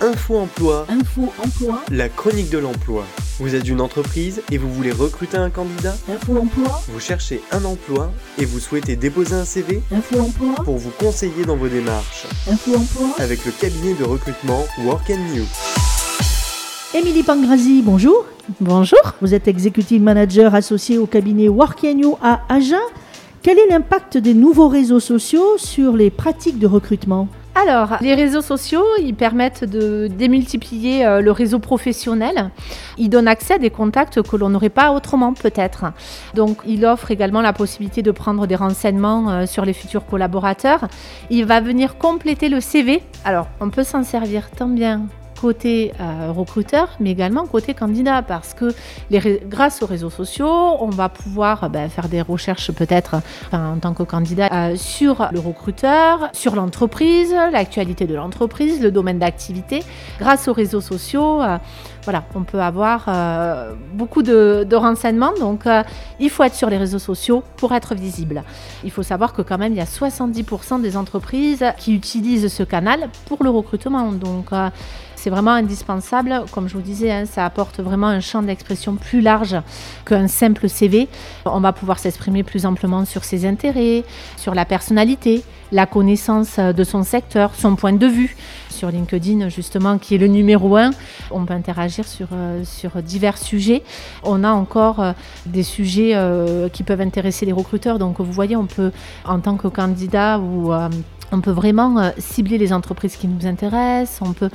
Info Emploi, Info Emploi, la chronique de l'emploi. Vous êtes une entreprise et vous voulez recruter un candidat Info Emploi, Vous cherchez un emploi et vous souhaitez déposer un CV Info Emploi, pour vous conseiller dans vos démarches Info Emploi. avec le cabinet de recrutement Work and New. Émilie Pangrazi, bonjour. Bonjour. Vous êtes executive manager associé au cabinet Work You à Agen. Quel est l'impact des nouveaux réseaux sociaux sur les pratiques de recrutement? Alors, les réseaux sociaux, ils permettent de démultiplier euh, le réseau professionnel. Ils donnent accès à des contacts que l'on n'aurait pas autrement peut-être. Donc, il offre également la possibilité de prendre des renseignements euh, sur les futurs collaborateurs. Il va venir compléter le CV. Alors, on peut s'en servir tant bien côté euh, recruteur, mais également côté candidat, parce que les grâce aux réseaux sociaux, on va pouvoir ben, faire des recherches peut-être en tant que candidat euh, sur le recruteur, sur l'entreprise, l'actualité de l'entreprise, le domaine d'activité. Grâce aux réseaux sociaux, euh, voilà, on peut avoir beaucoup de, de renseignements. Donc, il faut être sur les réseaux sociaux pour être visible. Il faut savoir que quand même, il y a 70% des entreprises qui utilisent ce canal pour le recrutement. Donc, c'est vraiment indispensable. Comme je vous disais, hein, ça apporte vraiment un champ d'expression plus large qu'un simple CV. On va pouvoir s'exprimer plus amplement sur ses intérêts, sur la personnalité, la connaissance de son secteur, son point de vue. Sur LinkedIn, justement, qui est le numéro un, on peut interagir sur, euh, sur divers sujets. On a encore euh, des sujets euh, qui peuvent intéresser les recruteurs. Donc, vous voyez, on peut, en tant que candidat, ou on peut vraiment cibler les entreprises qui nous intéressent. On peut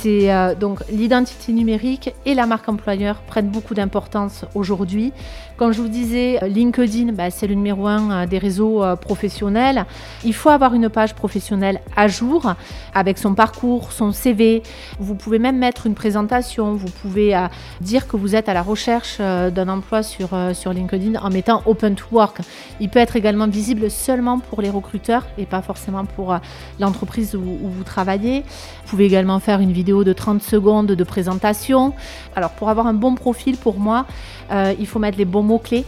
c'est euh, donc l'identité numérique et la marque employeur prennent beaucoup d'importance aujourd'hui. Comme je vous disais, LinkedIn, bah, c'est le numéro un euh, des réseaux euh, professionnels. Il faut avoir une page professionnelle à jour avec son parcours, son CV. Vous pouvez même mettre une présentation. Vous pouvez dire que vous êtes à la recherche d'un emploi sur, LinkedIn en mettant Open to Work. Il peut être également visible seulement pour les recruteurs et pas forcément pour l'entreprise où, où vous travaillez. Vous pouvez également faire une vidéo de 30 secondes de présentation. Alors pour avoir un bon profil pour moi, euh, il faut mettre les bons mots-clés.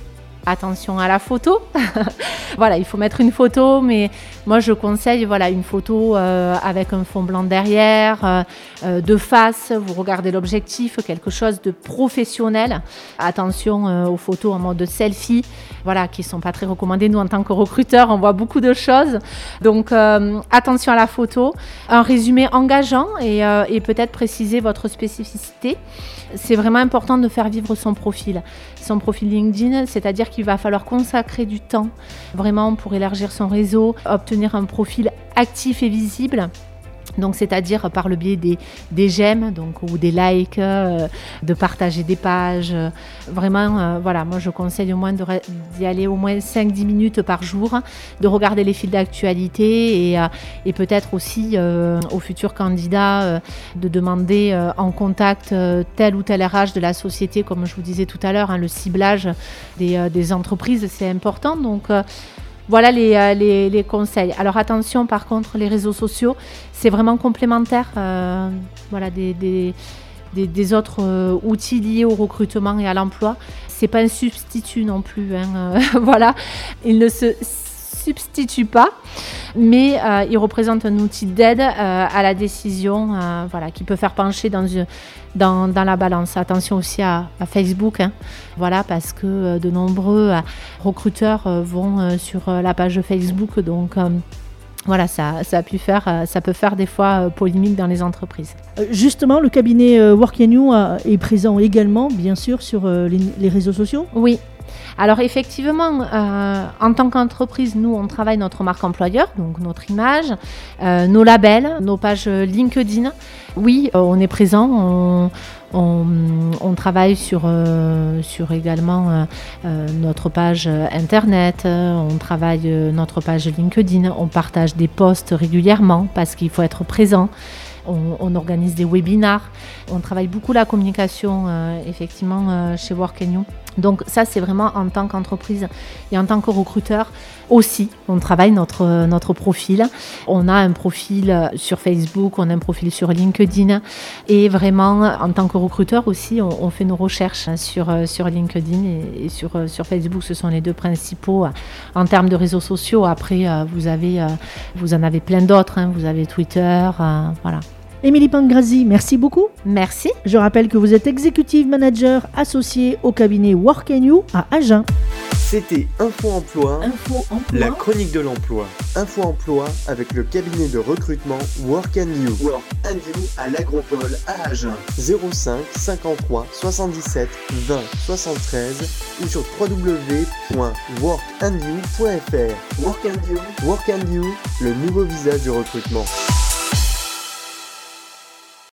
Attention à la photo. voilà, il faut mettre une photo, mais moi je conseille voilà une photo euh, avec un fond blanc derrière, euh, euh, de face. Vous regardez l'objectif, quelque chose de professionnel. Attention euh, aux photos en mode selfie, voilà, qui sont pas très recommandées. Nous en tant que recruteurs, on voit beaucoup de choses, donc euh, attention à la photo. Un résumé engageant et, et peut-être préciser votre spécificité. C'est vraiment important de faire vivre son profil, son profil LinkedIn, c'est-à-dire qu'il va falloir consacrer du temps vraiment pour élargir son réseau, obtenir un profil actif et visible. Donc, c'est-à-dire par le biais des, des j'aime ou des likes, euh, de partager des pages. vraiment, euh, voilà, moi je conseille au moins d'y aller au moins 5-10 minutes par jour, de regarder les fils d'actualité et, euh, et peut-être aussi aux futurs candidats de demander en contact tel ou tel RH de la société, comme je vous disais tout à l'heure, hein, le ciblage des, des entreprises, c'est important. Donc, voilà les, euh, les- les conseils. Alors attention, par contre, les réseaux sociaux, c'est vraiment complémentaire euh, voilà, des, des- des- autres euh, outils liés au recrutement et à l'emploi. C'est pas un substitut non plus. hein, voilà, il ne se substitue pas, mais euh, il représente un outil d'aide euh, à la décision, euh, voilà, qui peut faire pencher dans, une- dans, dans la balance. Attention aussi à, à Facebook, hein, voilà, parce que de nombreux recruteurs vont sur la page Facebook, donc voilà, ça, ça a pu faire, ça peut faire des fois polémique dans les entreprises. Justement, le cabinet Work You euh, est présent également, bien sûr, sur les, les réseaux sociaux? Oui. Alors effectivement, euh, en tant qu'entreprise, nous, on travaille notre marque employeur, donc notre image, euh, nos labels, nos pages LinkedIn. Oui, euh, on est présent, on, travaille sur, sur également notre page Internet, on travaille notre page LinkedIn, on partage des posts régulièrement parce qu'il faut être présent. On, organise des webinars, on travaille beaucoup la communication euh, effectivement euh, chez Work You. Donc ça, c'est vraiment en tant qu'entreprise et en tant que recruteur aussi. On travaille notre, notre profil. On a un profil euh, sur Facebook, on a un profil sur LinkedIn. Et vraiment, en tant que recruteur aussi, on, fait nos recherches sur, sur LinkedIn et, sur, sur Facebook. Ce sont les deux principaux en termes de réseaux sociaux. Après, vous, avez, vous en avez plein d'autres. hein. Vous avez Twitter, voilà. Émilie Pangrazi, merci beaucoup. Merci. Je rappelle que vous êtes executive manager associé au cabinet Work You à Agen. C'était Info Emploi, Info la chronique de l'emploi. Info Emploi avec le cabinet de recrutement Work and You. Work and You à l'Agropole à Agen. 05 53 77 20 73 ou sur www.workandyou.fr. Work and You, Work and You, le nouveau visage du recrutement.